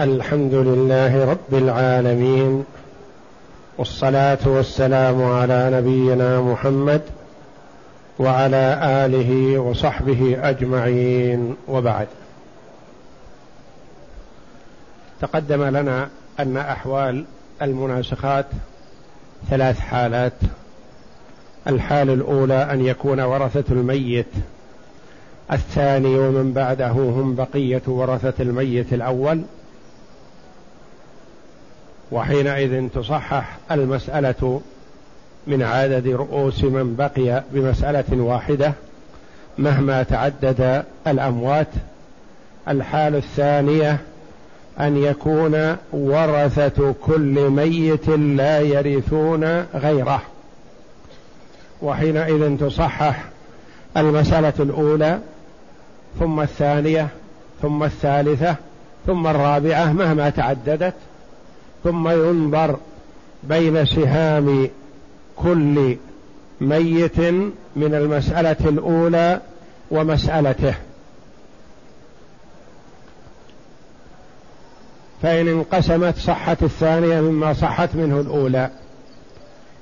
الحمد لله رب العالمين والصلاة والسلام على نبينا محمد وعلى آله وصحبه أجمعين وبعد. تقدم لنا أن أحوال المناسخات ثلاث حالات. الحال الأولى أن يكون ورثة الميت. الثاني ومن بعده هم بقية ورثة الميت الأول. وحينئذ تصحح المسألة من عدد رؤوس من بقي بمسألة واحدة مهما تعدد الأموات. الحال الثانية أن يكون ورثة كل ميت لا يرثون غيره. وحينئذ تصحح المسألة الأولى ثم الثانية ثم الثالثة ثم الرابعة مهما تعددت. ثم ينظر بين سهام كل ميت من المسألة الأولى ومسألته. فإن انقسمت صحت الثانية مما صحت منه الأولى.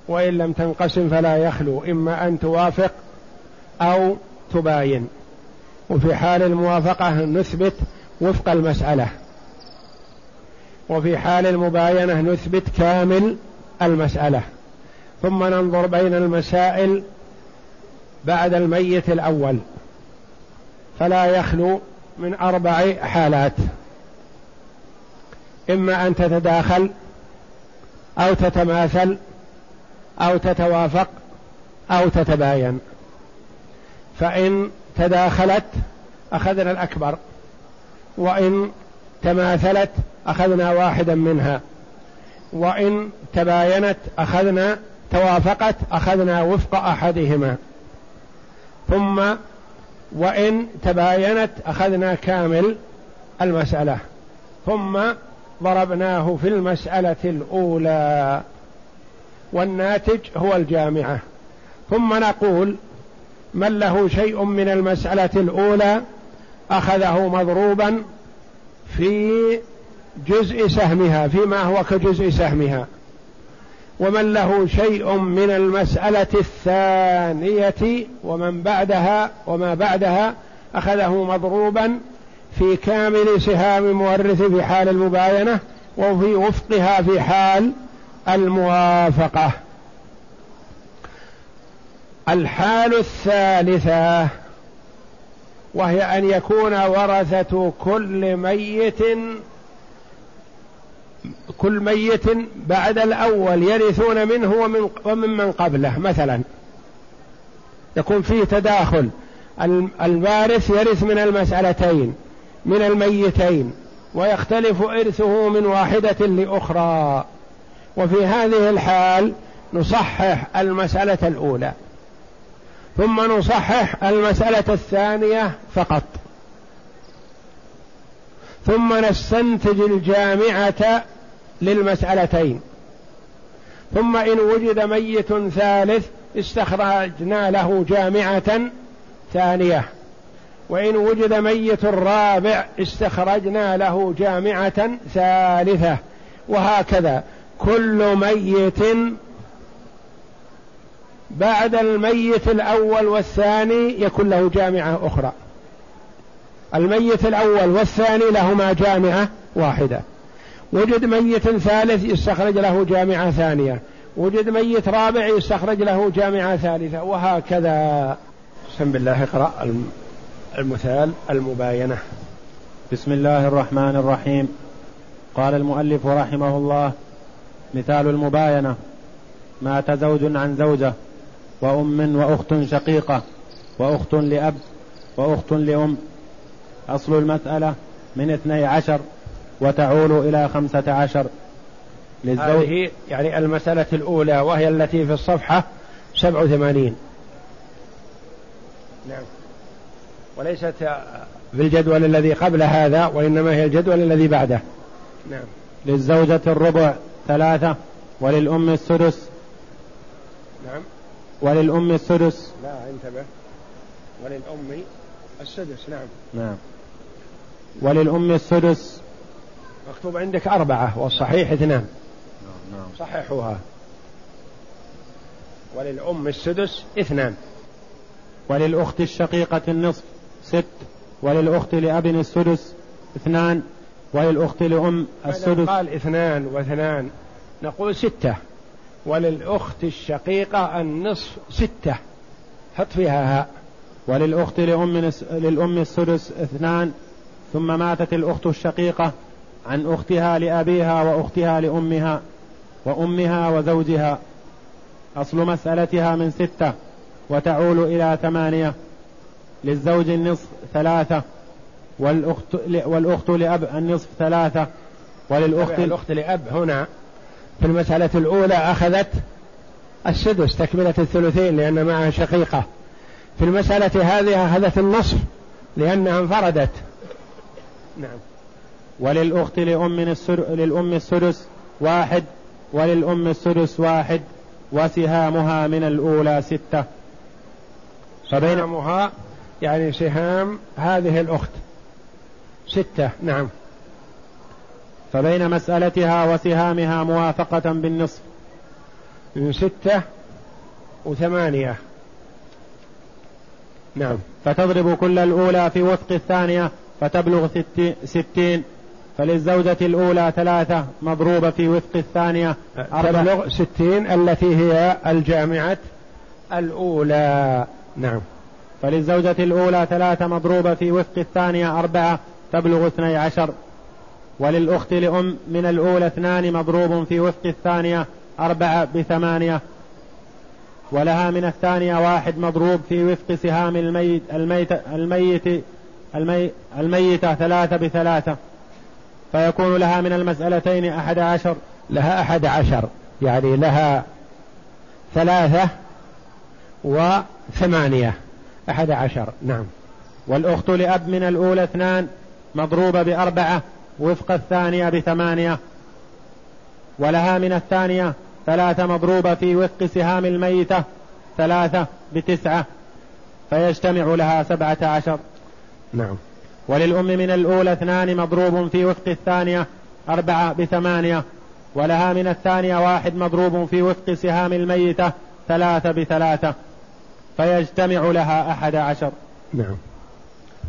وإن لم تنقسم فلا يخلو إما أن توافق أو تباين. وفي حال الموافقة نثبت وفق المسألة. وفي حال المباينة نثبت كامل المسألة. ثم ننظر بين المسائل بعد الميت الأول. فلا يخلو من أربع حالات. إما أن تتداخل أو تتماثل أو تتوافق أو تتباين. فإن تداخلت أخذنا الأكبر. وإن تماثلت أخذنا واحدا منها. وإن تباينت أخذنا توافقت أخذنا وفق أحدهما. ثم وإن تباينت أخذنا كامل المسألة. ثم ضربناه في المسألة الأولى. والناتج هو الجامعة. ثم نقول من له شيء من المسألة الأولى؟ أخذه مضروبا. في جزء سهمها فيما هو كجزء سهمها. ومن له شيء من المسألة الثانية ومن بعدها وما بعدها أخذه مضروبا في كامل سهام مورث في حال المباينة وفي وفقها في حال الموافقة. الحال الثالثة وهي أن يكون ورثة كل ميت كل ميت بعد الأول يرثون منه ومن وممن قبله مثلا. يكون فيه تداخل. الوارث يرث من المسألتين من الميتين ويختلف إرثه من واحدة لأخرى. وفي هذه الحال نصحح المسألة الأولى. ثم نصحح المسألة الثانية فقط. ثم نستنتج الجامعة للمسألتين. ثم إن وجد ميت ثالث استخرجنا له جامعة ثانية. وإن وجد ميت رابع استخرجنا له جامعة ثالثة. وهكذا. كل ميت بعد الميت الأول والثاني يكون له جامعة أخرى. الميت الأول والثاني لهما جامعة واحدة. وجد ميت ثالث يستخرج له جامعة ثانية. وجد ميت رابع يستخرج له جامعة ثالثة. وهكذا. بسم بالله اقرأ المثال المباينة. بسم الله الرحمن الرحيم. قال المؤلف رحمه الله مثال المباينة مات زوج عن زوجة. وأم وأخت شقيقة وأخت لأب وأخت لأم. أصل المسألة من اثني عشر وتعول إلى خمسة عشر. للزوج هذه يعني المسألة الأولى وهي التي في الصفحة سبع وثمانين. نعم. وليست في الجدول الذي قبل هذا وإنما هي الجدول الذي بعده. نعم. للزوجة الربع ثلاثة وللأم السدس. نعم. وللأم السدس. لا انتبه. وللأم السدس نعم. نعم. وللأم السدس. مكتوب عندك أربعة والصحيح اثنان. نعم صححوها. وللأم السدس اثنان. وللأخت الشقيقة النصف ست. وللأخت لأب السدس اثنان. وللأخت لأم السدس قال اثنان واثنان؟ نقول ستة. وللأخت الشقيقة النصف ستة. حط فيها هاء. وللأخت لأم للأم السدس اثنان. ثم ماتت الأخت الشقيقة عن أختها لأبيها وأختها لأمها وأمها وزوجها. أصل مسألتها من ستة وتعول إلى ثمانية. للزوج النصف ثلاثة والأخت, والأخت لأب النصف ثلاثة. وللأخت الأخت لأب هنا. في المسألة الأولى أخذت السدس تكملة الثلثين لأن معها شقيقة. في المسألة هذه أخذت النصف لأنها انفردت. نعم. وللأخت لأم للأم السدس واحد وللأم السدس واحد وسهامها من الأولى ستة. سهامها يعني سهام هذه الأخت. ستة نعم. فبين مسألتها وسهامها موافقة بالنصف. من ستة وثمانية. نعم. فتضرب كل الأولى في وفق الثانية فتبلغ ستين. فللزوجة الأولى ثلاثة مضروبة في وفق الثانية تبلغ ستين التي هي الجامعة الأولى. نعم. فللزوجة الأولى ثلاثة مضروبة في وفق الثانية أربعة تبلغ اثني عشر. وللأخت لأم من الأولى اثنان مضروب في وفق الثانية أربعة بثمانية. ولها من الثانية واحد مضروب في وفق سهام الميت الميت الميت المي الميتة ثلاثة بثلاثة. فيكون لها من المسألتين أحد عشر. لها أحد عشر. يعني لها ثلاثة وثمانية. أحد عشر. نعم. والأخت لأب من الأولى اثنان مضروبة بأربعة. وفق الثانية بثمانية ولها من الثانية ثلاثة مضروبة في وفق سهام الميتة ثلاثة بتسعة فيجتمع لها سبعة عشر. نعم. وللأم من الأولى اثنان مضروب في وفق الثانية أربعة بثمانية ولها من الثانية واحد مضروب في وفق سهام الميتة ثلاثة بثلاثة فيجتمع لها أحد عشر. نعم.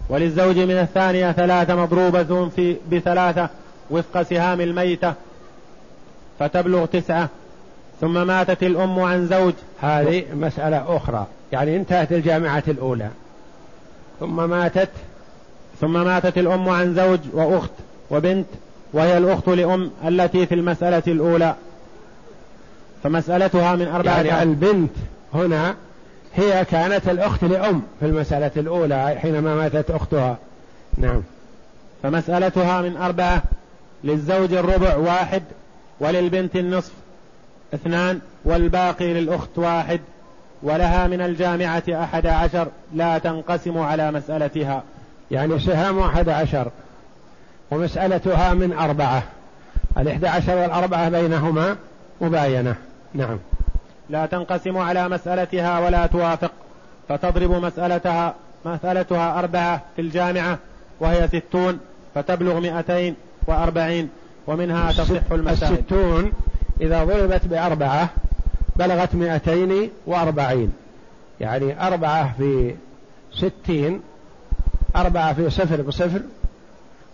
وللزوج من الثانية ثلاثة مضروبة في بثلاثة وفق سهام الميتة فتبلغ تسعة. ثم ماتت الأم عن زوج. هذه مسألة أخرى. يعني انتهت الجامعة الأولى. ثم ماتت. ثم ماتت الأم عن زوج وأخت وبنت وهي الأخت لأم التي في المسألة الأولى. فمسألتها من أربعة يعني البنت هنا هي كانت الأخت لأم في المسألة الأولى حينما ماتت أختها. نعم. فمسألتها من أربعة للزوج الربع واحد وللبنت النصف. اثنان والباقي للأخت واحد. ولها من الجامعة أحد عشر. لا تنقسم على مسألتها. يعني سهام أحد عشر. ومسألتها من أربعة الإحدى عشر والأربعة بينهما مباينة. نعم. لا تنقسم على مسألتها ولا توافق فتضرب مسألتها مسألتها أربعة في الجامعة وهي ستون فتبلغ مئتين وأربعين ومنها تصح المسائل. الستون إذا ضربت بأربعة بلغت مئتين وأربعين. يعني أربعة في ستين أربعة في صفر بصفر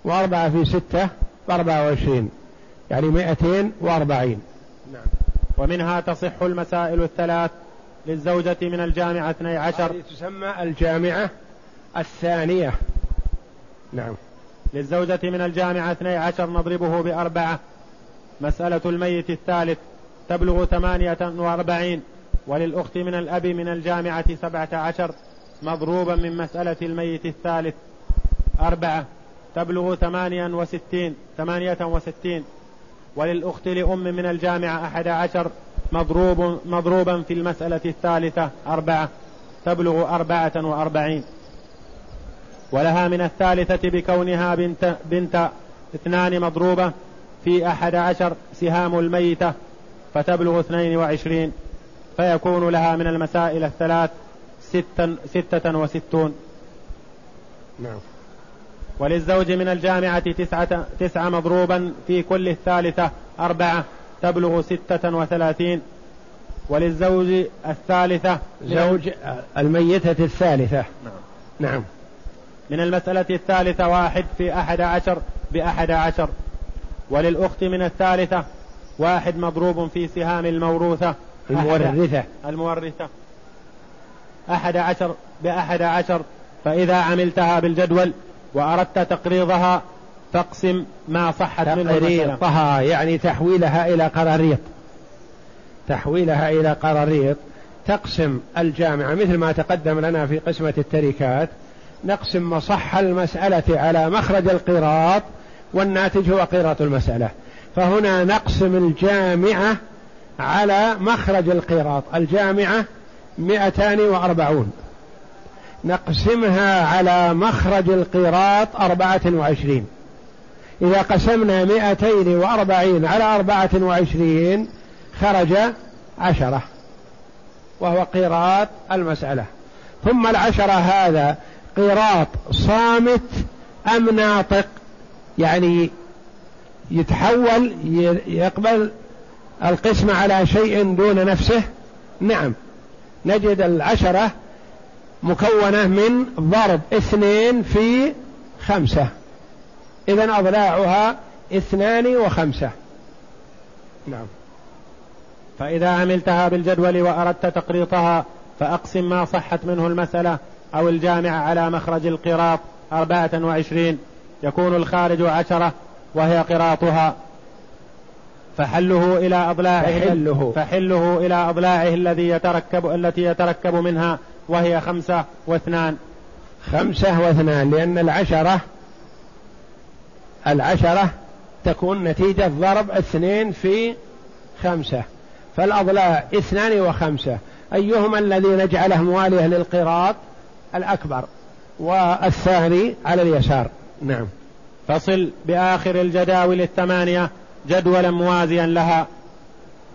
وأربعة في ستة بأربعة وعشرين. يعني مئتين وأربعين. ومنها تصح المسائل الثلاث للزوجة من الجامعة اثني عشر. هذه تسمى الجامعة الثانية. نعم. للزوجة من الجامعة اثني عشر نضربه بأربعة. مسألة الميت الثالث تبلغ ثمانية وأربعين وللأخت من الأب من الجامعة سبعة عشر مضروبا من مسألة الميت الثالث أربعة تبلغ ثمانيا وستين ثمانية وستين. وللأخت لأم من الجامعة أحد عشر مضروب مضروبا في المسألة الثالثة أربعة تبلغ أربعة وأربعين. ولها من الثالثة بكونها بنت, بنت اثنان مضروبة في أحد عشر سهام الميتة فتبلغ اثنين وعشرين. فيكون لها من المسائل الثلاث ستا ستة وستون. نعم. وللزوج من الجامعة تسعة, تسعة مضروبا في كل الثالثة أربعة تبلغ ستة وثلاثين. وللزوج الثالثة زوج الميتة الثالثة. نعم, نعم. من المسألة الثالثة واحد في أحد عشر بأحد عشر. وللأخت من الثالثة واحد مضروب في سهام الموروثة. المورثة. المورثة. أحد عشر بأحد عشر. فإذا عملتها بالجدول وأردت تقريضها فاقسم ما صحت منه تقريضها يعني تحويلها إلى قراريط تحويلها إلى قراريط تقسم الجامعة مثل ما تقدم لنا في قسمة التركات نقسم مصح المسألة على مخرج القراط والناتج هو قراط المسألة. فهنا نقسم الجامعة على مخرج القراط. الجامعة مئتان وأربعون. نقسمها على مخرج القراط أربعة وعشرين. إذا قسمنا مئتين وأربعين على أربعة وعشرين خرج عشرة وهو قراط المسألة. ثم العشرة هذا قراط صامت أم ناطق؟ يعني يتحول يقبل القسمة على شيء دون نفسه؟ نعم. نجد العشرة مكونة من ضرب اثنين في خمسة. إذا أضلاعها اثنان وخمسة. نعم. فإذا عملتها بالجدول وأردت تقريطها فأقسم ما صحت منه المسألة أو الجامع على مخرج القراط أربعة وعشرين. يكون الخارج عشرة وهي قراطها. فحله إلى أضلاعه فحله, فحله إلى أضلاعه الذي يتركب التي يتركب منها. وهي خمسة واثنان. خمسة واثنان لأن العشرة العشرة تكون نتيجة ضرب اثنين في خمسة. فالأضلاع اثنان وخمسة. أيهما الذي نجعله مواليه للقراط؟ الأكبر. والثاني على اليسار. نعم. فصل بآخر الجداول الثمانية. جدولا موازيا لها.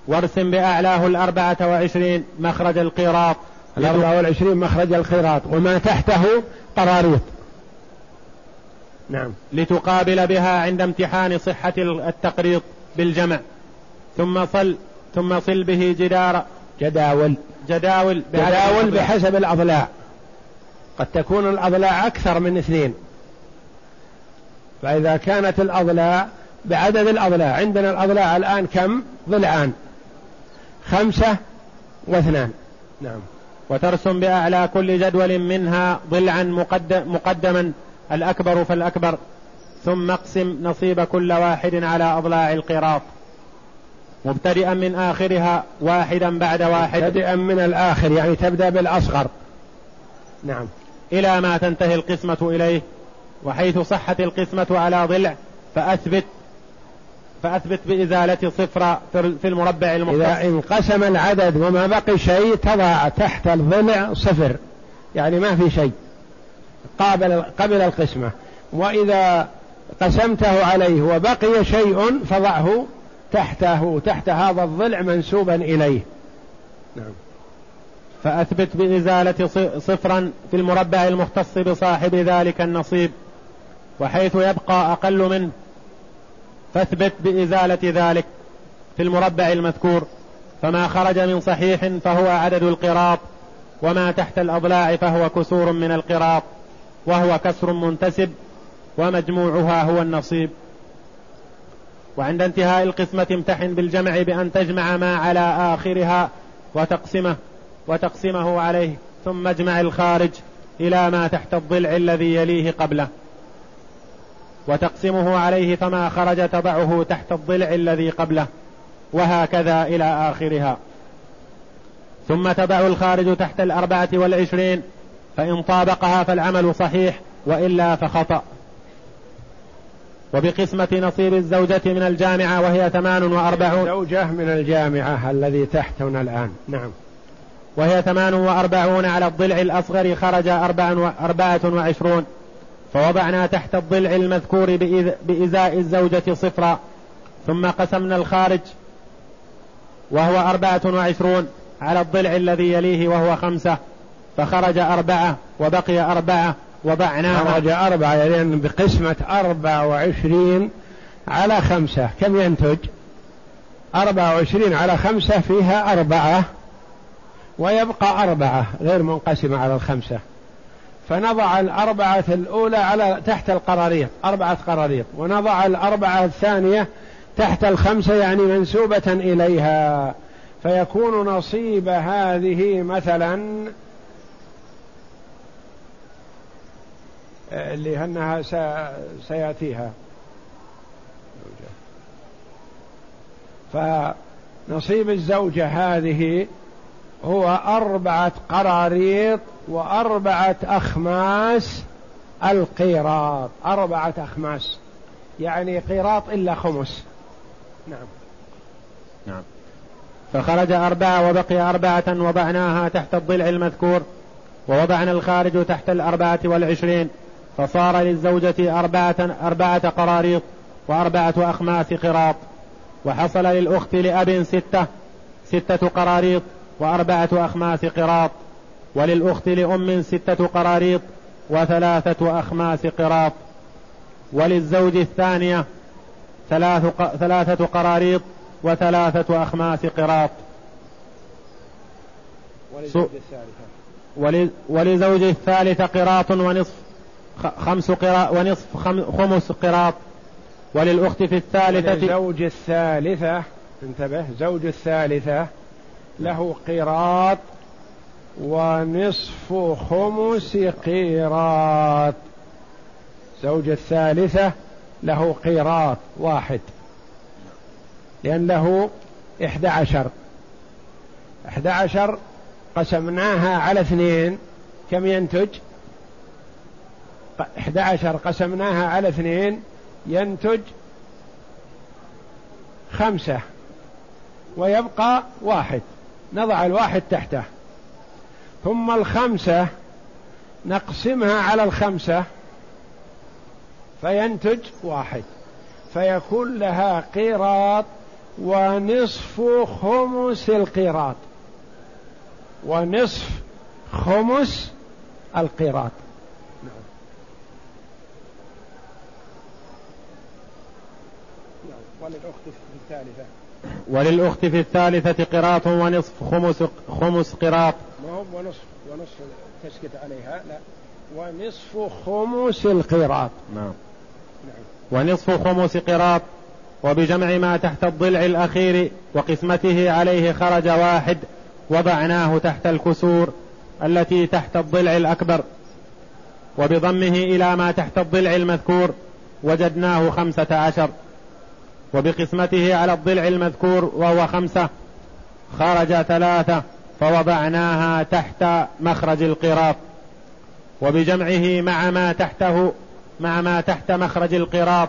وارسم بأعلاه الأربعة وعشرين مخرج القراط. الأربعة والعشرين مخرج القراط وما تحته قراريط. نعم. لتقابل بها عند امتحان صحة التقريط بالجمع. ثم صل ثم صل به جدار جداول. جداول جداول بحسب الأضلاع. قد تكون الأضلاع أكثر من اثنين. فإذا كانت الأضلاع بعدد الأضلاع عندنا الأضلاع الآن كم؟ ضلعان. خمسة واثنان. نعم. وترسم بأعلى كل جدول منها ضلعا مقدم مقدما. الأكبر فالأكبر. ثم اقسم نصيب كل واحد على أضلاع القراط. مبتدئا من آخرها واحدا بعد واحد. مبتدئا من الآخر يعني تبدأ بالأصغر. نعم. إلى ما تنتهي القسمة إليه. وحيث صحت القسمة على ضلع فأثبت فأثبت بإزالة صفر في المربع المختص إذا انقسم العدد وما بقي شيء تضع تحت الضلع صفر. يعني ما في شيء. قابل قبل القسمة. وإذا قسمته عليه وبقي شيء فضعه تحته. تحت هذا الضلع منسوبا إليه. نعم. فأثبت بإزالة صفرا في المربع المختص بصاحب ذلك النصيب وحيث يبقى أقل منه. فاثبت بإزالة ذلك في المربع المذكور فما خرج من صحيح فهو عدد القراط وما تحت الأضلاع فهو كسور من القراط وهو كسر منتسب ومجموعها هو النصيب. وعند انتهاء القسمة امتحن بالجمع بأن تجمع ما على آخرها وتقسمه وتقسمه عليه ثم اجمع الخارج إلى ما تحت الضلع الذي يليه قبله. وتقسمه عليه فما خرج تضعه تحت الضلع الذي قبله وهكذا إلى آخرها. ثم تضع الخارج تحت الأربعة والعشرين فإن طابقها فالعمل صحيح وإلا فخطأ. وبقسمة نصيب الزوجة من الجامعة وهي ثمان وأربعون. زوجة من الجامعة الذي تحتنا الآن. نعم. وهي ثمان وأربعون على الضلع الأصغر خرج أربعة وعشرون. فوضعنا تحت الضلع المذكور بإزاء الزوجة صفرا ثم قسمنا الخارج وهو أربعة وعشرون على الضلع الذي يليه وهو خمسة فخرج أربعة وبقي أربعة وضعناها خرج أربعة يعني بقسمة أربعة وعشرين على خمسة كم ينتج؟ أربعة وعشرين على خمسة فيها أربعة ويبقى أربعة غير منقسمة على الخمسة. فنضع الأربعة الأولى على تحت القراريط أربعة قراريط ونضع الأربعة الثانية تحت الخمسة يعني منسوبة إليها. فيكون نصيب هذه مثلا اللي أنها سيأتيها. فنصيب الزوجة هذه هو أربعة قراريط وأربعة أخماس القيراط. أربعة أخماس. يعني قيراط إلا خمس. نعم. نعم. فخرج أربعة وبقي أربعة وضعناها تحت الضلع المذكور ووضعنا الخارج تحت الأربعة والعشرين فصار للزوجة أربعة, أربعة قراريط وأربعة أخماس قراط. وحصل للأخت لأب ستة ستة قراريط وأربعة أخماس قراط. وللأخت لأم ستة قراريط وثلاثة أخماس قراط. وللزوج الثانية ثلاث ثلاثة قراريط وثلاثة أخماس قراط. ولزوج الثالثة. قراط ونصف خمس قراء ونصف خمس قراط. وللأخت في الثالثة زوج الثالثة انتبه زوج الثالثة له قيراط ونصف خمس قيراط. زوج الثالثة له قيراط واحد. لأن له إحدى عشر. إحدى عشر قسمناها على اثنين. كم ينتج؟ إحدى عشر قسمناها على اثنين. ينتج خمسة. ويبقى واحد. نضع الواحد تحته. ثم الخمسة نقسمها على الخمسة. فينتج واحد. فيكون لها قيراط ونصف خمس القيراط. ونصف خمس القيراط. نعم. في الثالثة. وللأخت في الثالثة قراط ونصف خمس خمس قراط. ما هو ونصف ونصف تسكت عليها لا. ونصف خمس القراط. نعم. نعم. ونصف خمس قراط وبجمع ما تحت الضلع الأخير وقسمته عليه خرج واحد وضعناه تحت الكسور التي تحت الضلع الأكبر. وبضمه إلى ما تحت الضلع المذكور وجدناه خمسة عشر. وبقسمته على الضلع المذكور وهو خمسة خرج ثلاثة فوضعناها تحت مخرج القراط. وبجمعه مع ما تحته مع ما تحت مخرج القراط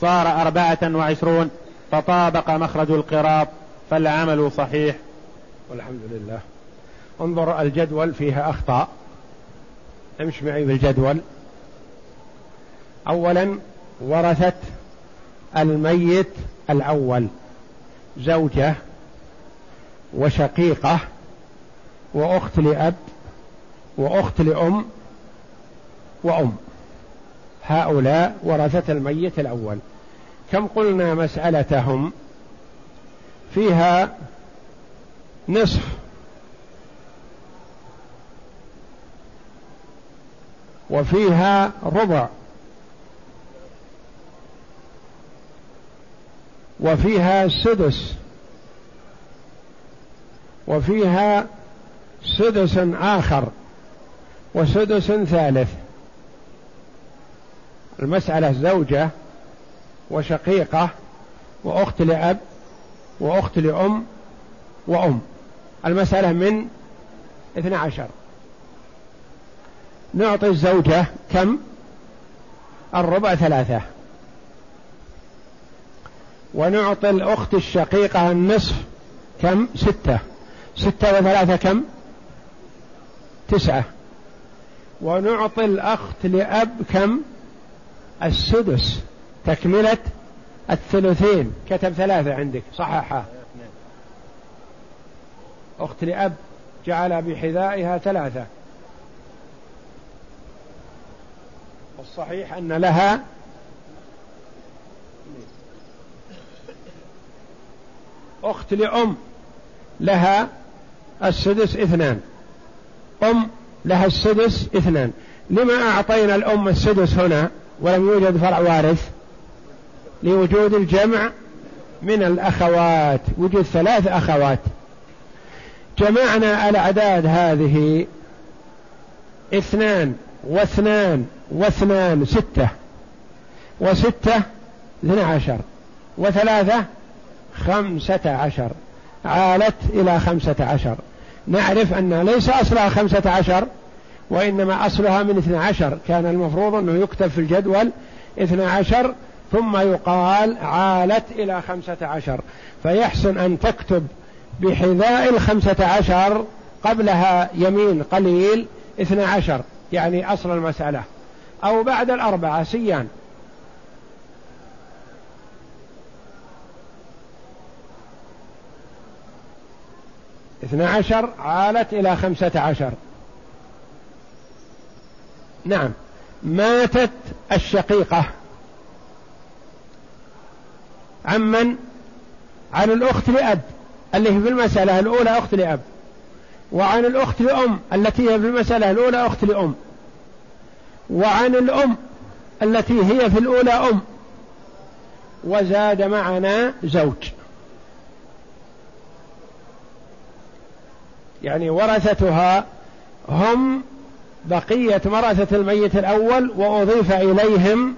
صار أربعة وعشرون فطابق مخرج القراط فالعمل صحيح. والحمد لله. انظر الجدول فيها أخطاء. امش معي بالجدول. أولا ورثت الميت الأول زوجة وشقيقة وأخت لأب وأخت لأم وأم. هؤلاء ورثة الميت الأول. كم قلنا مسألتهم؟ فيها نصف. وفيها ربع. وفيها سدس. وفيها سدس آخر وسدس ثالث. المسألة زوجة وشقيقة وأخت لأب وأخت لأم وأم. المسألة من اثنى عشر. نعطي الزوجة كم؟ الربع ثلاثة. ونعطي الأخت الشقيقة النصف كم؟ ستة. ستة وثلاثة كم؟ تسعة. ونعطي الأخت لأب كم؟ السدس. تكملة الثلثين. كتب ثلاثة عندك. صححها. أخت لأب جعل بحذائها ثلاثة. الصحيح أن لها أخت لأم لها السدس اثنان. أم لها السدس اثنان. لما أعطينا الأم السدس هنا ولم يوجد فرع وارث لوجود الجمع من الأخوات وجود ثلاث أخوات. جمعنا الأعداد هذه اثنان واثنان واثنان ستة وستة اثنى عشر وثلاثة خمسة عشر. عالت إلى خمسة عشر. نعرف أن ليس أصلها خمسة عشر وإنما أصلها من اثنى عشر. كان المفروض أنه يكتب في الجدول اثنى عشر ثم يقال عالت إلى خمسة عشر. فيحسن أن تكتب بحذاء الخمسة عشر قبلها يمين قليل اثنى عشر يعني أصل المسألة. أو بعد الأربعة سيان. اثنى عشر عالت إلى خمسة عشر. نعم. ماتت الشقيقة. عمن؟ عن الأخت لأب اللي هي في المسألة الأولى أخت لأب. وعن الأخت لأم التي هي في المسألة الأولى أخت لأم. وعن الأم التي هي في الأولى أم. وزاد معنا زوج. يعني ورثتها هم بقية ورثة الميت الأول وأضيف إليهم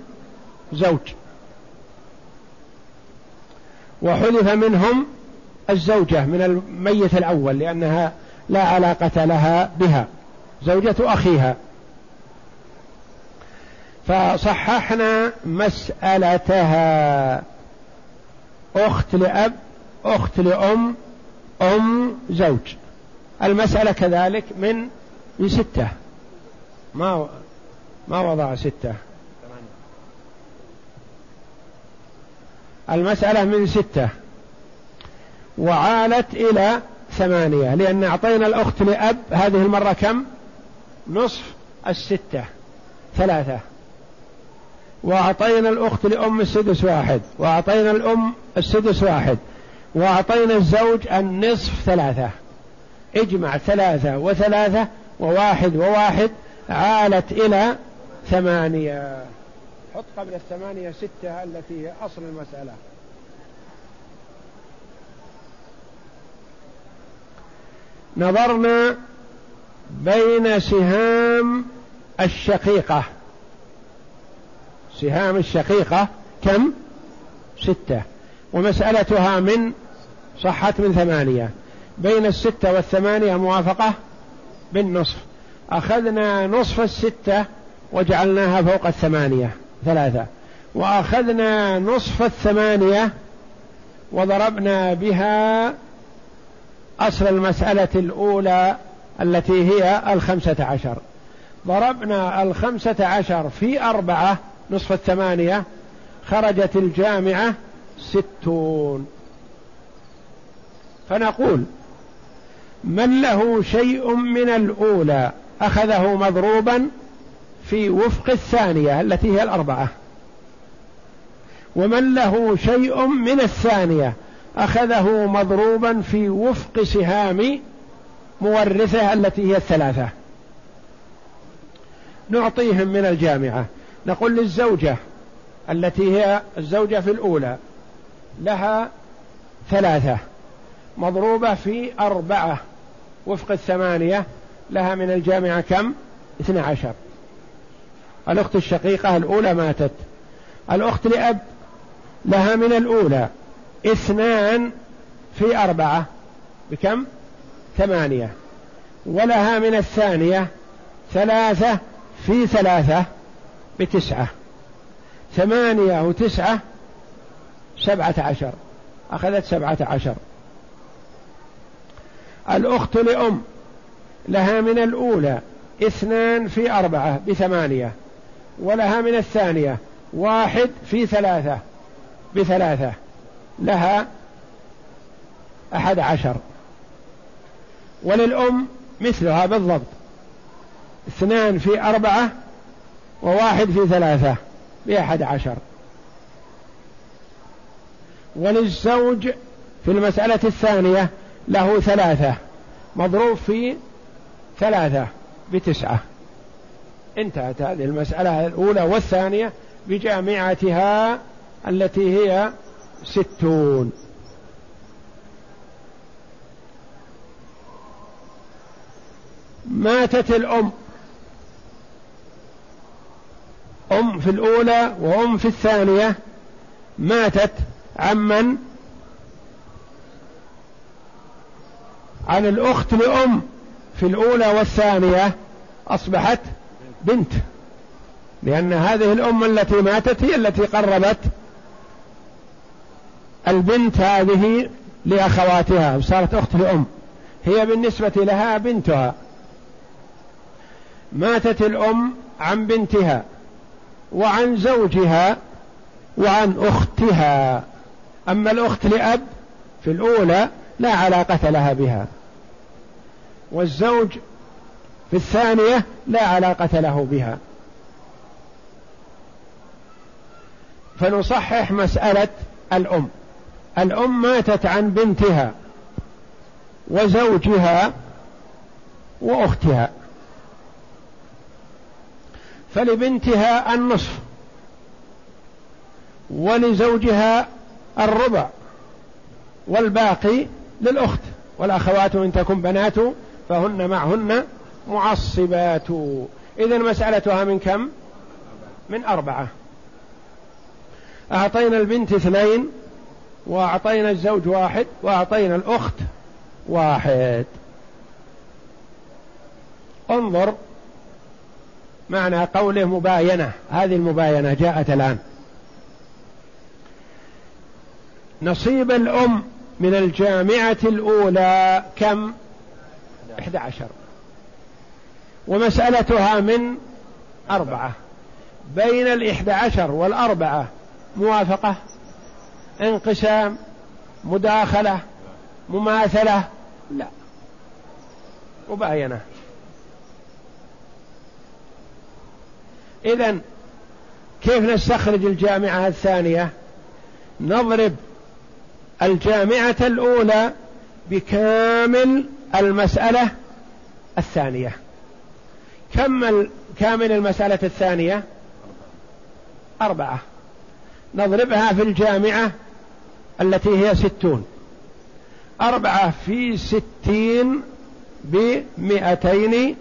زوج. وحذف منهم الزوجة من الميت الأول لأنها لا علاقة لها بها زوجة أخيها. فصححنا مسألتها. أخت لأب أخت لأم أم زوج. المسألة كذلك من من ستة. ما ما وضع ستة؟ المسألة من ستة. وعالت إلى ثمانية. لأن أعطينا الأخت لأب هذه المرة كم؟ نصف الستة. ثلاثة. وأعطينا الأخت لأم السدس واحد. وأعطينا الأم السدس واحد. وأعطينا الزوج النصف ثلاثة. اجمع ثلاثة وثلاثة وواحد وواحد عالت إلى ثمانية. حط قبل الثمانية ستة التي هي أصل المسألة. نظرنا بين سهام الشقيقة. سهام الشقيقة كم؟ ستة. ومسألتها من صحت من ثمانية. بين الستة والثمانية موافقة بالنصف. أخذنا نصف الستة وجعلناها فوق الثمانية ثلاثة. وأخذنا نصف الثمانية وضربنا بها أصل المسألة الأولى التي هي الخمسة عشر. ضربنا الخمسة عشر في أربعة نصف الثمانية خرجت الجامعة ستون. فنقول من له شيء من الأولى أخذه مضروبا في وفق الثانية التي هي الأربعة. ومن له شيء من الثانية أخذه مضروبا في وفق سهام مورثه التي هي الثلاثة. نعطيهم من الجامعة. نقول للزوجة التي هي الزوجة في الأولى لها ثلاثة مضروبة في أربعة. وفق الثمانية لها من الجامعة كم؟ اثنى عشر. الأخت الشقيقة الأولى ماتت. الأخت لأب لها من الأولى اثنان في أربعة بكم؟ ثمانية. ولها من الثانية ثلاثة في ثلاثة بتسعة. ثمانية وتسعة سبعة عشر. أخذت سبعة عشر. الأخت لأم لها من الأولى اثنان في أربعة بثمانية ولها من الثانية واحد في ثلاثة بثلاثة لها أحد عشر. وللأم مثلها بالضبط اثنان في أربعة وواحد في ثلاثة بأحد عشر. وللزوج في المسألة الثانية له ثلاثة مضروب في ثلاثة بتسعة. انتهت هذه المسألة الأولى والثانية بجامعتها التي هي ستون. ماتت الأم. أم في الأولى وأم في الثانية. ماتت عمن عن الأخت لأم في الأولى والثانية أصبحت بنت. لأن هذه الأم التي ماتت هي التي قربت البنت هذه لأخواتها وصارت أخت لأم. هي بالنسبة لها بنتها. ماتت الأم عن بنتها وعن زوجها وعن أختها. أما الأخت لأب في الأولى لا علاقة لها بها. والزوج في الثانية لا علاقة له بها. فنصحح مسألة الأم. الأم ماتت عن بنتها وزوجها وأختها. فلبنتها النصف ولزوجها الربع والباقي للأخت. والأخوات إن تكن بنات فهن معهن معصبات. إذا مسألتها من كم؟ من أربعة. أعطينا البنت اثنين وأعطينا الزوج واحد وأعطينا الأخت واحد. انظر معنى قوله مباينة. هذه المباينة جاءت الآن. نصيب الأم من الجامعة الأولى كم؟ 11 ومسألتها من أربعة. بين الإحدى عشر والأربعة موافقة انقسام مداخلة مماثلة؟ لا. مباينة. إذا كيف نستخرج الجامعة الثانية؟ نضرب الجامعة الأولى بكامل المسألة الثانية. كمل كامل المسألة الثانية؟ أربعة. نضربها في الجامعة التي هي ستون. أربعة في ستين بمئتين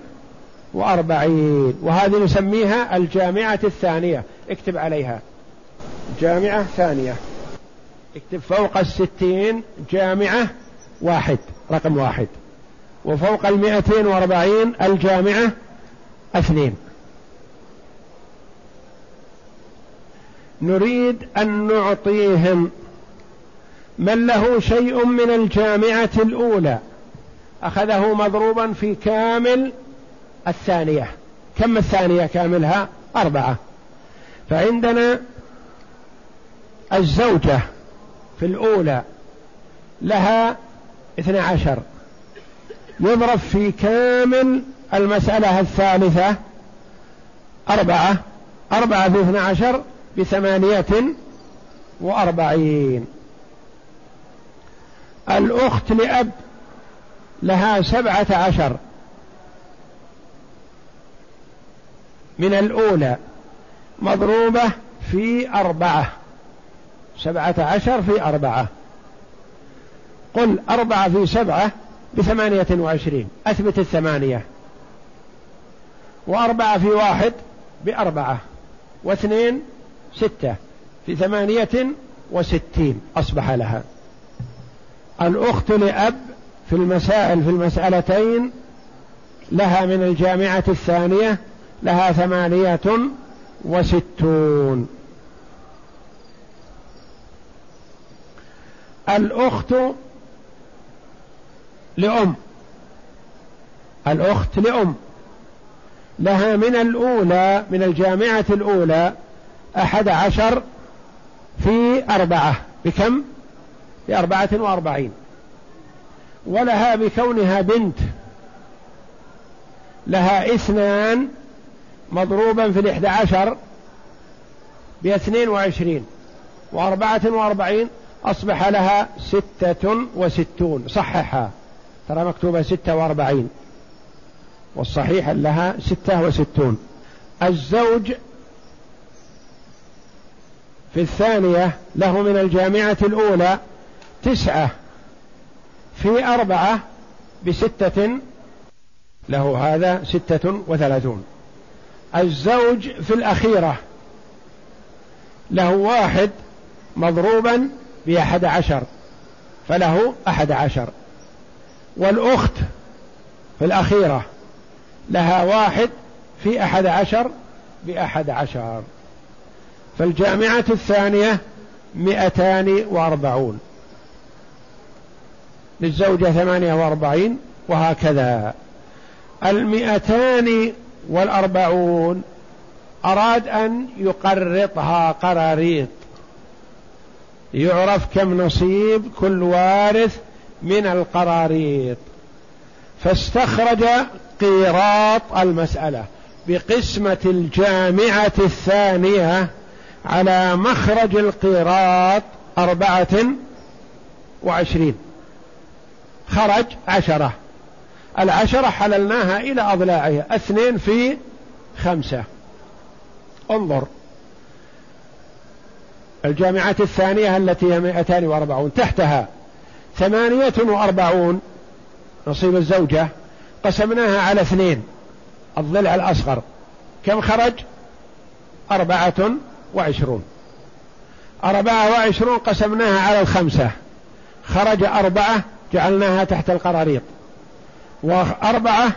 وأربعين. وهذه نسميها الجامعة الثانية. اكتب عليها. جامعة ثانية. اكتب فوق الستين جامعة واحد رقم واحد. وفوق المئتين وأربعين الجامعة اثنين. نريد أن نعطيهم من له شيء من الجامعة الأولى. أخذه مضروبا في كامل الثانية. كم الثانية كاملها؟ أربعة. فعندنا الزوجة في الأولى لها اثنى عشر. يضرب في كامل المسألة الثالثة أربعة أربعة في اثنى عشر بثمانية وأربعين. الأخت لأب لها سبعة عشر. من الأولى مضروبة في أربعة. سبعة عشر في أربعة. قل أربعة في سبعة بثمانية وعشرين. أثبت الثمانية. وأربعة في واحد بأربعة. واثنين ستة. في ثمانية وستين. أصبح لها. الأخت لأب في المسائل في المسألتين لها من الجامعة الثانية لها ثمانية وستون. الأخت لأم. الأخت لأم. لها من الأولى من الجامعة الأولى أحد عشر في أربعة. بكم؟ بأربعة وأربعين. ولها بكونها بنت. لها اثنان مضروبا في الإحدى عشر باثنين وعشرين. وأربعة وأربعين أصبح لها ستة وستون. صححها. ترى مكتوبة ستة وأربعين. والصحيح لها ستة وستون. الزوج في الثانية له من الجامعة الأولى تسعة. في أربعة بستة له هذا ستة وثلاثون. الزوج في الأخيرة له واحد مضروبا بأحد عشر. فله أحد عشر. والأخت في الأخيرة لها واحد في أحد عشر بأحد عشر. فالجامعة الثانية مئتان وأربعون. للزوجة ثمانية وأربعين وهكذا. المئتان والأربعون أراد أن يقرطها قراريط. يعرف كم نصيب كل وارث من القراريط. فاستخرج قيراط المسألة بقسمة الجامعة الثانية على مخرج القيراط أربعة وعشرين. خرج عشرة. العشرة حللناها إلى أضلاعها اثنين في خمسة. انظر. الجامعة الثانية التي هي 240 تحتها. ثمانية وأربعون نصيب الزوجة قسمناها على اثنين الضلع الأصغر. كم خرج؟ أربعة وعشرون. أربعة وعشرون قسمناها على الخمسة. خرج أربعة جعلناها تحت القراريط. وأربعة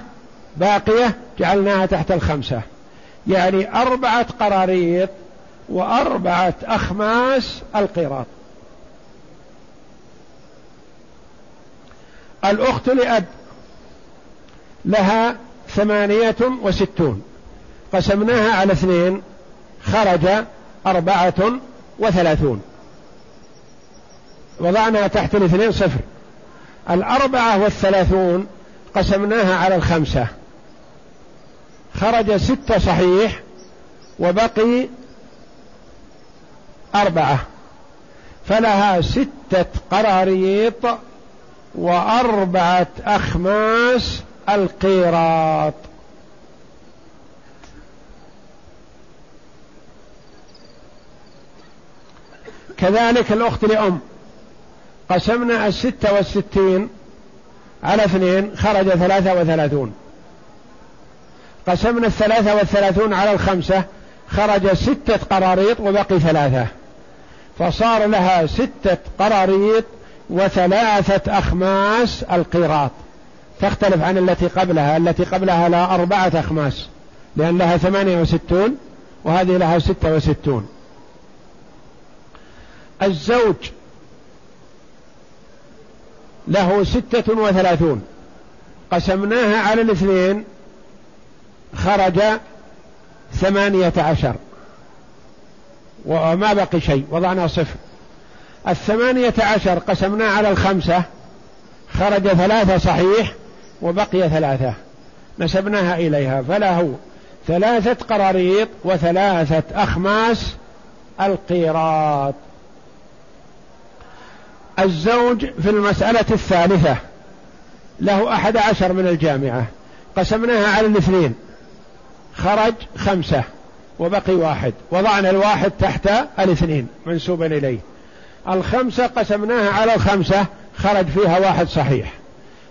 باقية جعلناها تحت الخمسة. يعني أربعة قراريط وأربعة أخماس القيراط الأخت لأب لها ثمانية وستون. قسمناها على اثنين خرج أربعة وثلاثون. وضعنا تحت الاثنين صفر. الأربعة والثلاثون قسمناها على الخمسة. خرج ستة صحيح وبقي أربعة. فلها ستة قراريط وأربعة أخماس القيراط. كذلك الأخت لأم. قسمنا الستة والستين على اثنين خرج ثلاثة وثلاثون. قسمنا الثلاثة والثلاثون على الخمسة خرج ستة قراريط وبقي ثلاثة. فصار لها ستة قراريط وثلاثة أخماس القيراط تختلف عن التي قبلها. التي قبلها لها أربعة أخماس لأن لها ثمانية وستون وهذه لها ستة وستون. الزوج له ستة وثلاثون. قسمناها على الاثنين خرج ثمانية عشر. وما بقي شيء وضعنا صفر. الثمانية عشر قسمناه على الخمسة خرج ثلاثة صحيح وبقي ثلاثة. نسبناها إليها فله ثلاثة قراريط وثلاثة أخماس القيراط. الزوج في المسألة الثالثة له أحد عشر من الجامعة. قسمناها على الاثنين خرج خمسة وبقي واحد. وضعنا الواحد تحت الاثنين منسوبا إليه. الخمسة قسمناها على الخمسة خرج فيها واحد صحيح.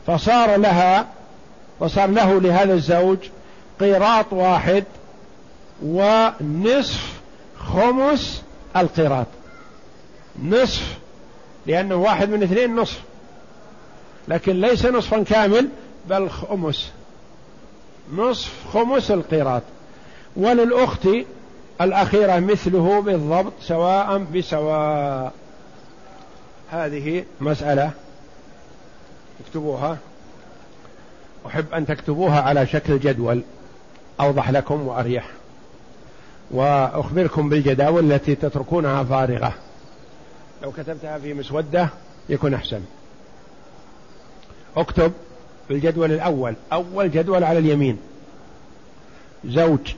فصار لها وصار له لهذا الزوج قيراط واحد ونصف خمس القيراط. نصف لأنه واحد من اثنين نصف. لكن ليس نصفا كامل بل خمس. نصف خمس القيراط. وللأخت الأخيرة مثله بالضبط سواء بسواء. هذه مسألة اكتبوها. أحب أن تكتبوها على شكل جدول أوضح لكم وأريح. وأخبركم بالجداول التي تتركونها فارغة. لو كتبتها في مسودة يكون أحسن. اكتب في الجدول الأول. أول جدول على اليمين. زوج.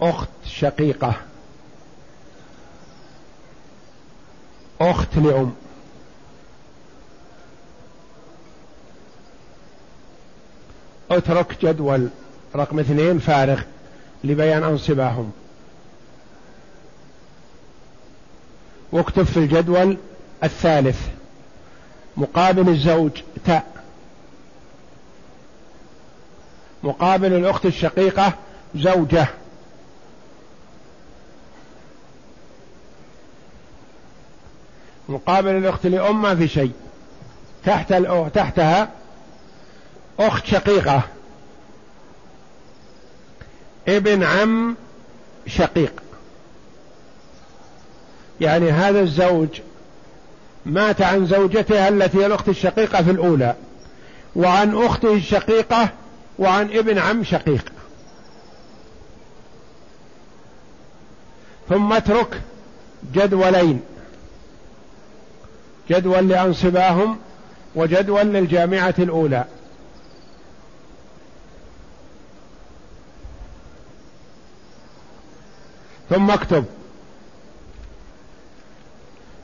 أخت شقيقة. أخت لأم. اترك جدول رقم اثنين فارغ لبيان أنصباهم. واكتب في الجدول الثالث. مقابل الزوج تاء مقابل الأخت الشقيقة زوجة. مقابل الأخت لأم ما في شيء. تحت تحتها أخت شقيقة. ابن عم شقيق. يعني هذا الزوج مات عن زوجته التي هي الأخت الشقيقة في الأولى وعن أخته الشقيقة وعن ابن عم شقيق. ثم اترك جدولين. جدول لأنصباهم وجدول للجامعة الأولى. ثم اكتب.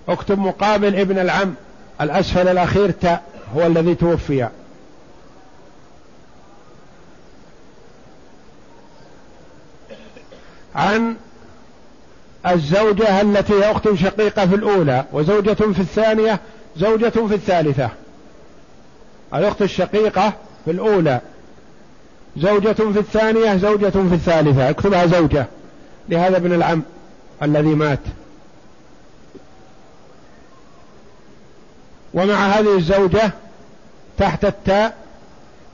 اكتب مقابل ابن العم الأسفل الأخير تاء هو الذي توفي. عن الزوجة التي هي أخت شقيقة في الأولى وزوجة في الثانية زوجة في الثالثة. الأخت الشقيقة في الأولى زوجة في الثانية زوجة في الثالثة. اكتبها زوجة لهذا ابن العم الذي مات. ومع هذه الزوجة تحت التاء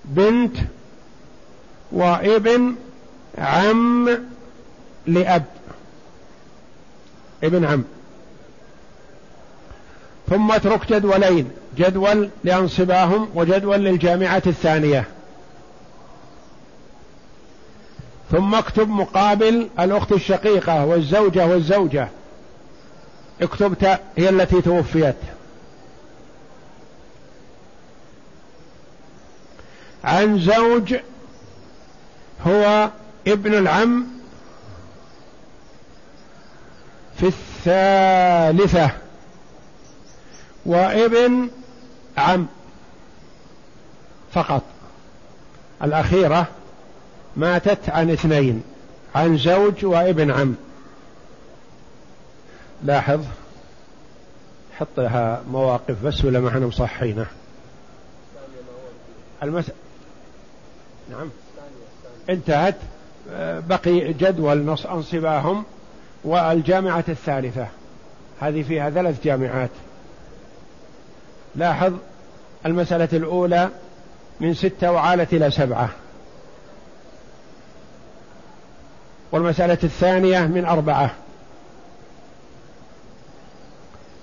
بنت وابن عم لأب. ابن عم. ثم اترك جدولين جدول لأنصباهم وجدول للجامعة الثانية. ثم اكتب مقابل الأخت الشقيقة والزوجة والزوجة. اكتب هي التي توفيت. عن زوج هو ابن العم في الثالثة. وابن عم فقط. الأخيرة ماتت عن اثنين عن زوج وابن عم. لاحظ حطها مواقف بس ولا ما إحنا مصحينه؟ المس... نعم. انتهت بقي جدول نص أنصباهم. والجامعة الثالثة. هذه فيها ثلاث جامعات. لاحظ المسألة الأولى من ستة وعالت إلى سبعة. والمسألة الثانية من أربعة.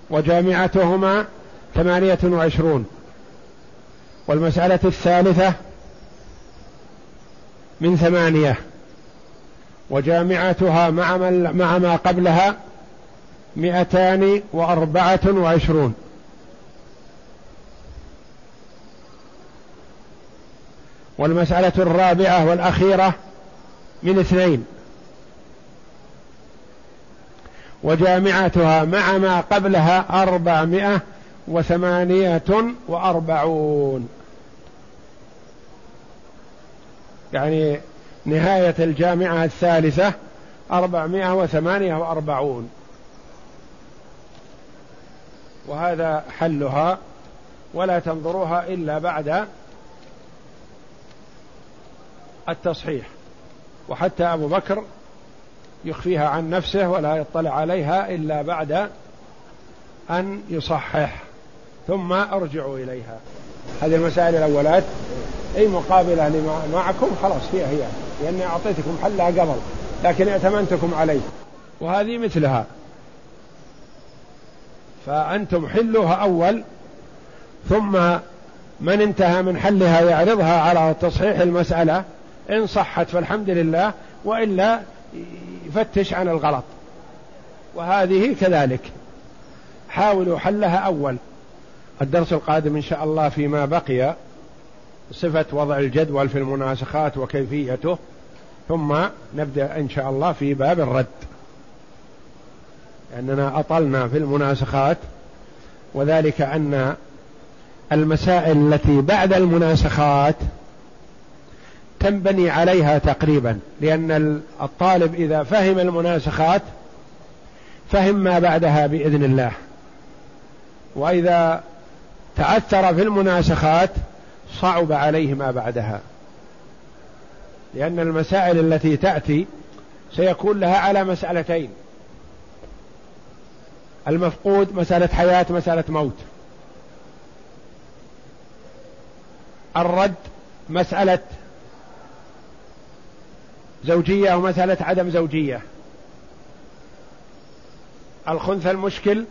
وجامعتهما ثمانية وعشرون. والمسألة الثالثة من ثمانية. وجامعتها مع, مع ما قبلها مئتان وأربعة وعشرون. والمسألة الرابعة والأخيرة من اثنين. وجامعتها مع ما قبلها أربعمائة وثمانية وأربعون. يعني نهاية الجامعة الثالثة أربعمائة وثمانية وأربعون. وهذا حلها ولا تنظروها إلا بعد التصحيح. وحتى أبو بكر يخفيها عن نفسه ولا يطلع عليها إلا بعد أن يصحح. ثم أرجعوا إليها. هذه المسائل الأولات. أي مقابلة لما معكم خلاص هي هي. لأني أعطيتكم حلها قبل لكن ائتمنتكم عليه. وهذه مثلها. فأنتم حلوها أول ثم من انتهى من حلها يعرضها على تصحيح المسألة. إن صحت فالحمد لله وإلا يفتش عن الغلط. وهذه كذلك. حاولوا حلها أول. الدرس القادم إن شاء الله فيما بقي. صفة وضع الجدول في المناسخات وكيفيته ثم نبدأ إن شاء الله في باب الرد. لأننا أطلنا في المناسخات وذلك أن المسائل التي بعد المناسخات تنبني عليها تقريبا لأن الطالب إذا فهم المناسخات فهم ما بعدها بإذن الله. وإذا تعثر في المناسخات صعب عليه ما بعدها. لأن المسائل التي تأتي سيكون لها على مسألتين. المفقود مسألة حياة مسألة موت. الرد مسألة زوجية ومسألة عدم زوجية. الخنث المشكل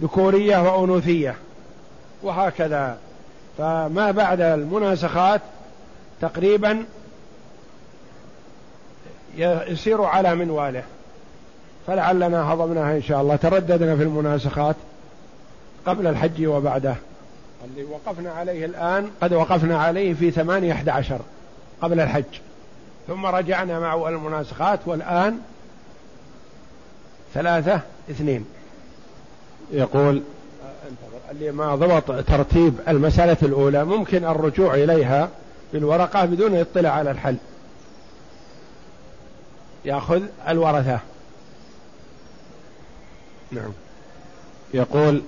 ذكورية وأنوثية. وهكذا. فما بعد المناسخات تقريبا يسير على منواله فلعلنا هضمناها إن شاء الله. ترددنا في المناسخات قبل الحج وبعده. اللي وقفنا عليه الآن قد وقفنا عليه في ثمانية أحد عشر قبل الحج. ثم رجعنا مع المناسخات والآن ثلاثة اثنين. يقول اللي ما ضبط ترتيب المسألة الأولى ممكن الرجوع إليها بالورقة بدون اطلاع على الحل. يأخذ الورثة. نعم. يقول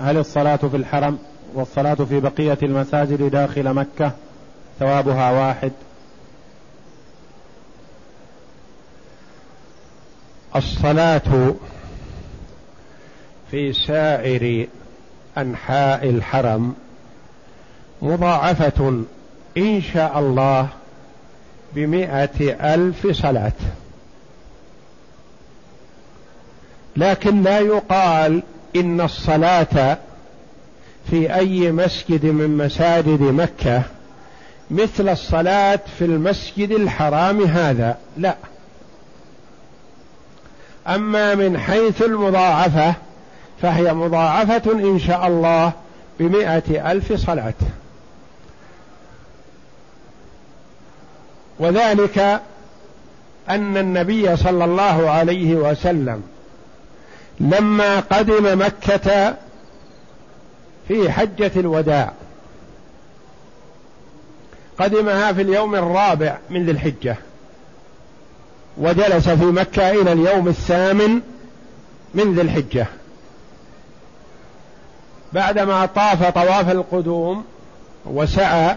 هل الصلاة في الحرم والصلاة في بقية المساجد داخل مكة ثوابها واحد؟ الصلاة في سائر أنحاء الحرم مضاعفة إن شاء الله بمائة ألف صلاة. لكن لا يقال إن الصلاة في أي مسجد من مساجد مكة مثل الصلاة في المسجد الحرام هذا لا. أما من حيث المضاعفة فهي مضاعفة إن شاء الله بمائة ألف صلاة. وذلك أن النبي صلى الله عليه وسلم لما قدم مكة في حجة الوداع قدمها في اليوم الرابع من ذي الحجة وجلس في مكة إلى اليوم الثامن من ذي الحجة. بعدما طاف طواف القدوم وسعى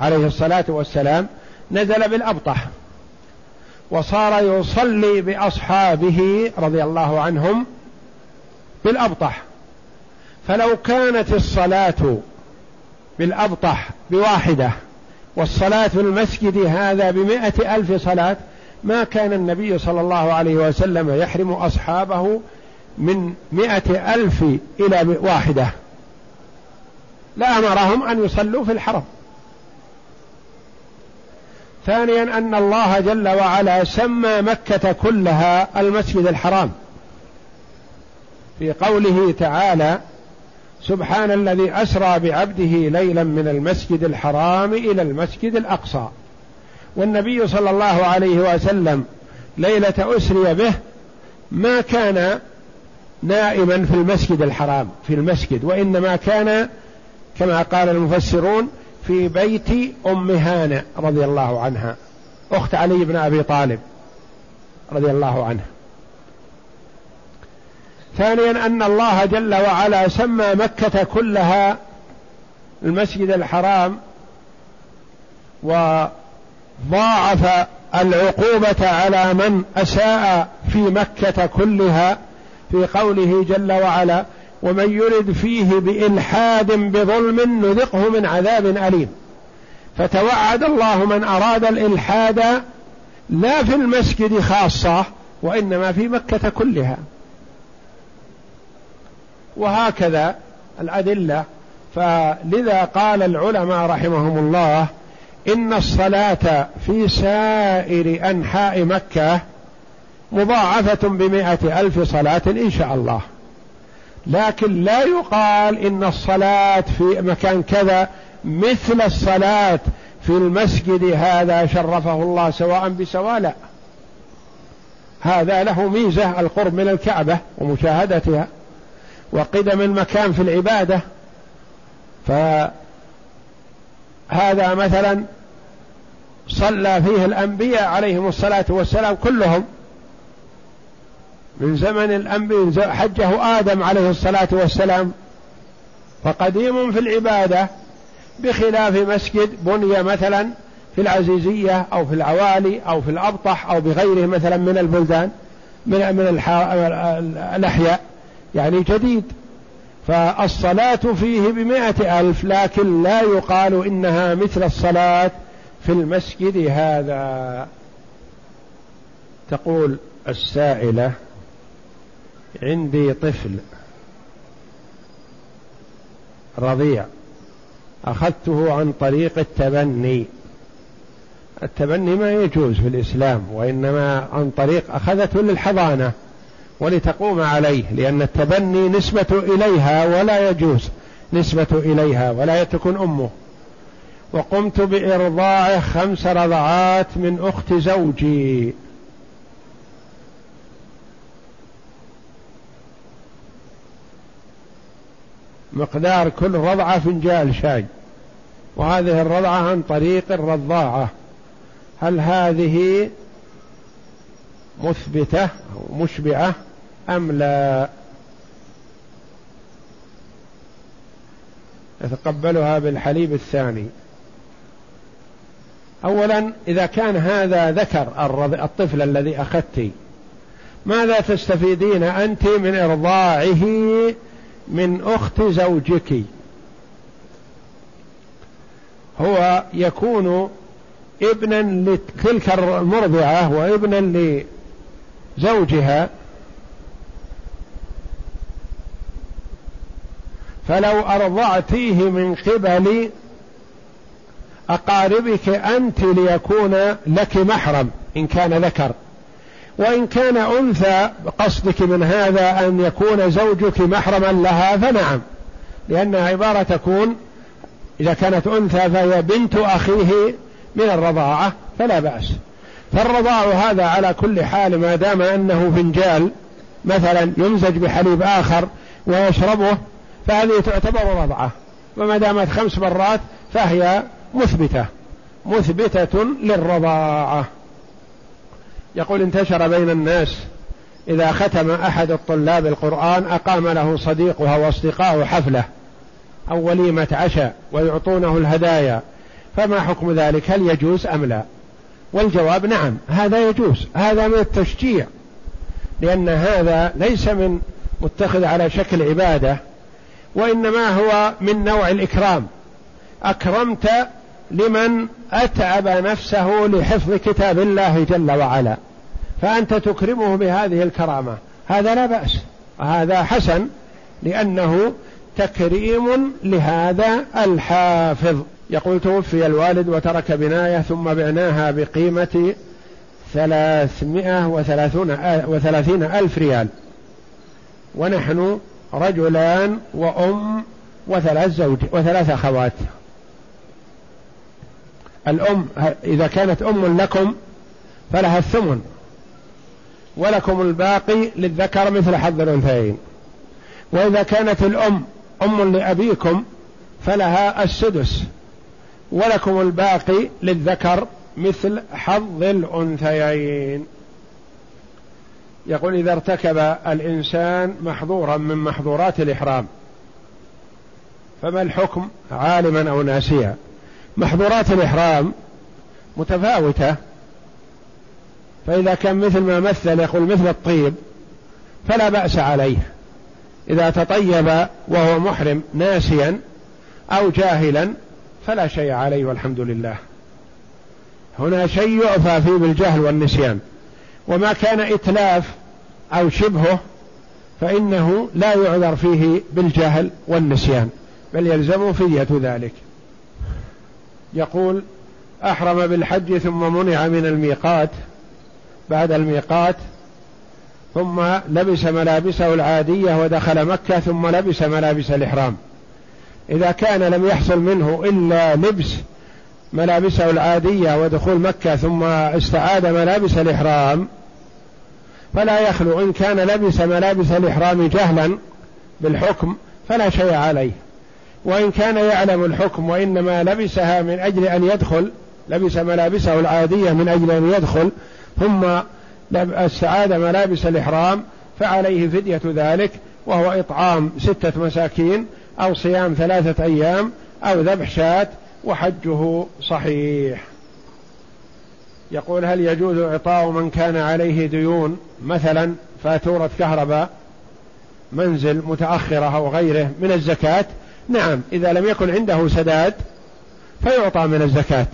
عليه الصلاة والسلام نزل بالأبطح وصار يصلي بأصحابه رضي الله عنهم بالأبطح. فلو كانت الصلاة بالأبطح بواحدة والصلاة في المسجد هذا بمائة ألف صلاة ما كان النبي صلى الله عليه وسلم يحرم أصحابه من مائة ألف إلى واحدة. لأمرهم أن يصلوا في الحرم. ثانيا أن الله جل وعلا سمى مكة كلها المسجد الحرام. في قوله تعالى سبحان الذي أسرى بعبده ليلا من المسجد الحرام إلى المسجد الأقصى. والنبي صلى الله عليه وسلم ليلة أسري به ما كان نائما في المسجد الحرام في المسجد وإنما كان كما قال المفسرون في بيت أم هانئ رضي الله عنها أخت علي بن أبي طالب رضي الله عنه ثانيا أن الله جل وعلا سمى مكة كلها المسجد الحرام وضاعف العقوبة على من أساء في مكة كلها في قوله جل وعلا ومن يرد فيه بإلحاد بظلم نذقه من عذاب أليم. فتوعد الله من أراد الإلحاد لا في المسجد خاصة وإنما في مكة كلها. وهكذا الأدلة. فلذا قال العلماء رحمهم الله إن الصلاة في سائر أنحاء مكة مضاعفة بمائة ألف صلاة إن شاء الله. لكن لا يقال إن الصلاة في مكان كذا مثل الصلاة في المسجد هذا شرفه الله سواء بسواء لا. هذا له ميزة القرب من الكعبة ومشاهدتها وقدم المكان في العبادة. فهذا مثلا صلى فيه الأنبياء عليهم الصلاة والسلام كلهم من زمن الأنبياء حجه آدم عليه الصلاة والسلام. فقديم في العبادة بخلاف مسجد بني مثلا في العزيزية أو في العوالي أو في الأبطح أو بغيره مثلا من البلدان من من الأحياء. يعني جديد. فالصلاة فيه بمائة ألف لكن لا يقال إنها مثل الصلاة في المسجد هذا. تقول السائلة عندي طفل رضيع أخذته عن طريق التبني. التبني ما يجوز في الإسلام وإنما عن طريق أخذته للحضانة ولتقوم عليه لأن التبني نسبة إليها ولا يجوز نسبة إليها ولا تكون أمه. وقمت بإرضاعه خمس رضعات من أخت زوجي. مقدار كل رضعة فنجال شاي وهذه الرضعة عن طريق الرضاعة. هل هذه مثبتة أو مشبعة أم لا؟ يتقبلها بالحليب الثاني. أولا إذا كان هذا ذكر الطفل الذي أخذت ماذا تستفيدين أنت من إرضاعه من أخت زوجك. هو يكون ابنا لتلك المرضعة وابنا لزوجها. فلو أرضعتيه من قبل أقاربك أنت ليكون لك محرم إن كان ذكر. وإن كان أنثى قصدك من هذا أن يكون زوجك محرما لها فنعم. لأنها عبارة تكون إذا كانت أنثى فهي بنت أخيه من الرضاعة فلا بأس. فالرضاع هذا على كل حال ما دام أنه فنجال مثلا يمزج بحليب آخر ويشربه فهذه تعتبر رضعة. وما دامت خمس مرات فهي مثبتة. مثبتة للرضاعة. يقول انتشر بين الناس إذا ختم أحد الطلاب القرآن أقام له صديقها وأصدقاءه حفلة أو وليمة عشاء ويعطونه الهدايا فما حكم ذلك؟ هل يجوز أم لا؟ والجواب نعم هذا يجوز هذا من التشجيع لأن هذا ليس من متخذ على شكل عبادة وإنما هو من نوع الإكرام. أكرمت لمن أتعب نفسه لحفظ كتاب الله جل وعلا فأنت تكرمه بهذه الكرامة. هذا لا بأس هذا حسن لأنه تكريم لهذا الحافظ. يقول توفي الوالد وترك بناية ثم بعناها بقيمة ثلاثمائة وثلاثون وثلاثين ألف ريال. ونحن رجلان وأم وثلاث زوج وثلاث أخوات. الأم إذا كانت أم لكم فلها الثمن ولكم الباقي للذكر مثل حظ الأنثيين. وإذا كانت الأم أم لأبيكم فلها السدس ولكم الباقي للذكر مثل حظ الأنثيين. يقول إذا ارتكب الإنسان محظورا من محظورات الإحرام فما الحكم؟ عالما أو ناسيا. محظورات الإحرام متفاوتة. فإذا كان مثل ما مثل يقول مثل الطيب فلا بأس عليه. إذا تطيب وهو محرم ناسيا أو جاهلا فلا شيء عليه والحمد لله. هنا شيء يعفى فيه بالجهل والنسيان. وما كان إتلاف أو شبهه فإنه لا يعذر فيه بالجهل والنسيان بل يلزم فية ذلك. يقول أحرم بالحج ثم منع من الميقات بعد الميقات ثم لبس ملابسه العادية ودخل مكة ثم لبس ملابس الإحرام. إذا كان لم يحصل منه إلا لبس ملابسه العادية ودخول مكة ثم استعاد ملابس الإحرام فلا يخلو إن كان لبس ملابس الإحرام جهلا بالحكم فلا شيء عليه. وإن كان يعلم الحكم وإنما لبسها من أجل أن يدخل لبس ملابسه العادية من أجل أن يدخل ثم استعاد ملابس الإحرام فعليه فدية ذلك وهو إطعام ستة مساكين أو صيام ثلاثة أيام أو ذبح شاة وحجه صحيح. يقول هل يجوز إعطاء من كان عليه ديون؟ مثلا فاتورة كهرباء منزل متأخرة أو غيره من الزكاة نعم إذا لم يكن عنده سداد فيعطى من الزكاة.